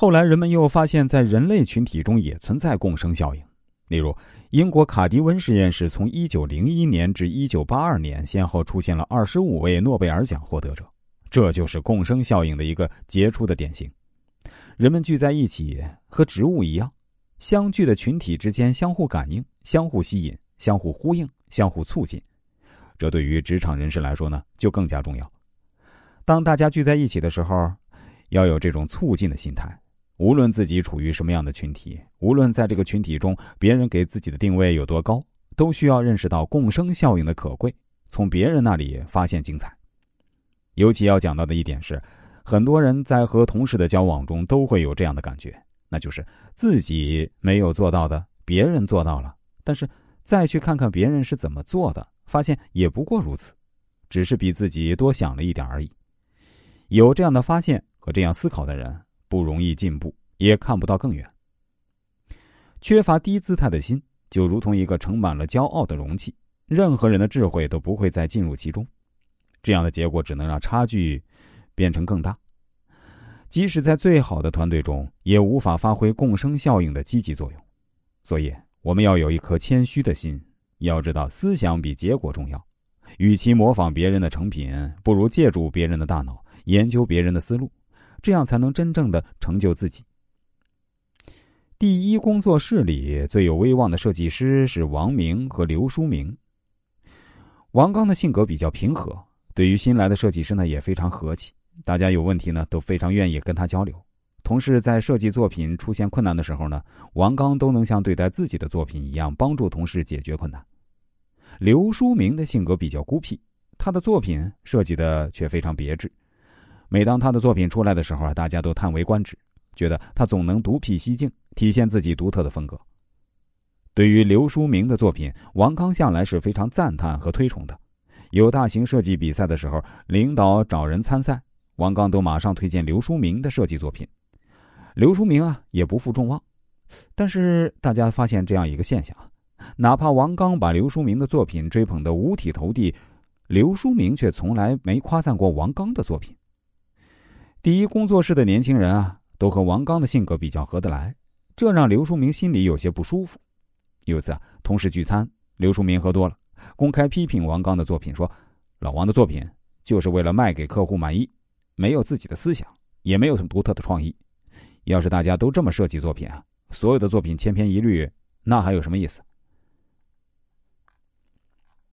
后来人们又发现，在人类群体中也存在共生效应。例如，英国卡迪温实验室从1901年至1982年，先后出现了25位诺贝尔奖获得者，这就是共生效应的一个杰出的典型。人们聚在一起，和植物一样，相聚的群体之间相互感应、相互吸引、相互呼应、相互促进。这对于职场人士来说呢，就更加重要。当大家聚在一起的时候，要有这种促进的心态。无论自己处于什么样的群体，无论在这个群体中别人给自己的定位有多高，都需要认识到共生效应的可贵，从别人那里发现精彩。尤其要讲到的一点是，很多人在和同事的交往中都会有这样的感觉，那就是自己没有做到的，别人做到了，但是再去看看别人是怎么做的。发现也不过如此，只是比自己多想了一点而已。有这样的发现和这样思考的人，不容易进步，也看不到更远。缺乏低姿态的心，就如同一个盛满了骄傲的容器，任何人的智慧都不会再进入其中。这样的结果只能让差距变成更大。即使在最好的团队中，也无法发挥共生效应的积极作用。所以，我们要有一颗谦虚的心。要知道，思想比结果重要。与其模仿别人的成品，不如借助别人的大脑，研究别人的思路，这样才能真正的成就自己。第一工作室里最有威望的设计师是王明和刘书明。王刚的性格比较平和，对于新来的设计师呢也非常和气，大家有问题呢都非常愿意跟他交流。同事在设计作品出现困难的时候呢，王刚都能像对待自己的作品一样帮助同事解决困难。刘书明的性格比较孤僻，他的作品设计的却非常别致。每当他的作品出来的时候啊，大家都叹为观止，觉得他总能独辟蹊径，体现自己独特的风格。对于刘书明的作品，王刚向来是非常赞叹和推崇的。有大型设计比赛的时候，领导找人参赛，王刚都马上推荐刘书明的设计作品。刘书明啊，也不负众望。但是大家发现这样一个现象。哪怕王刚把刘书明的作品追捧得五体投地，刘书明却从来没夸赞过王刚的作品。第一工作室的年轻人啊，都和王刚的性格比较合得来，这让刘书明心里有些不舒服。有次啊，同事聚餐，刘书明喝多了，公开批评王刚的作品，说：“老王的作品就是为了卖给客户满意，没有自己的思想，也没有什么独特的创意。要是大家都这么设计作品啊，所有的作品千篇一律，那还有什么意思？”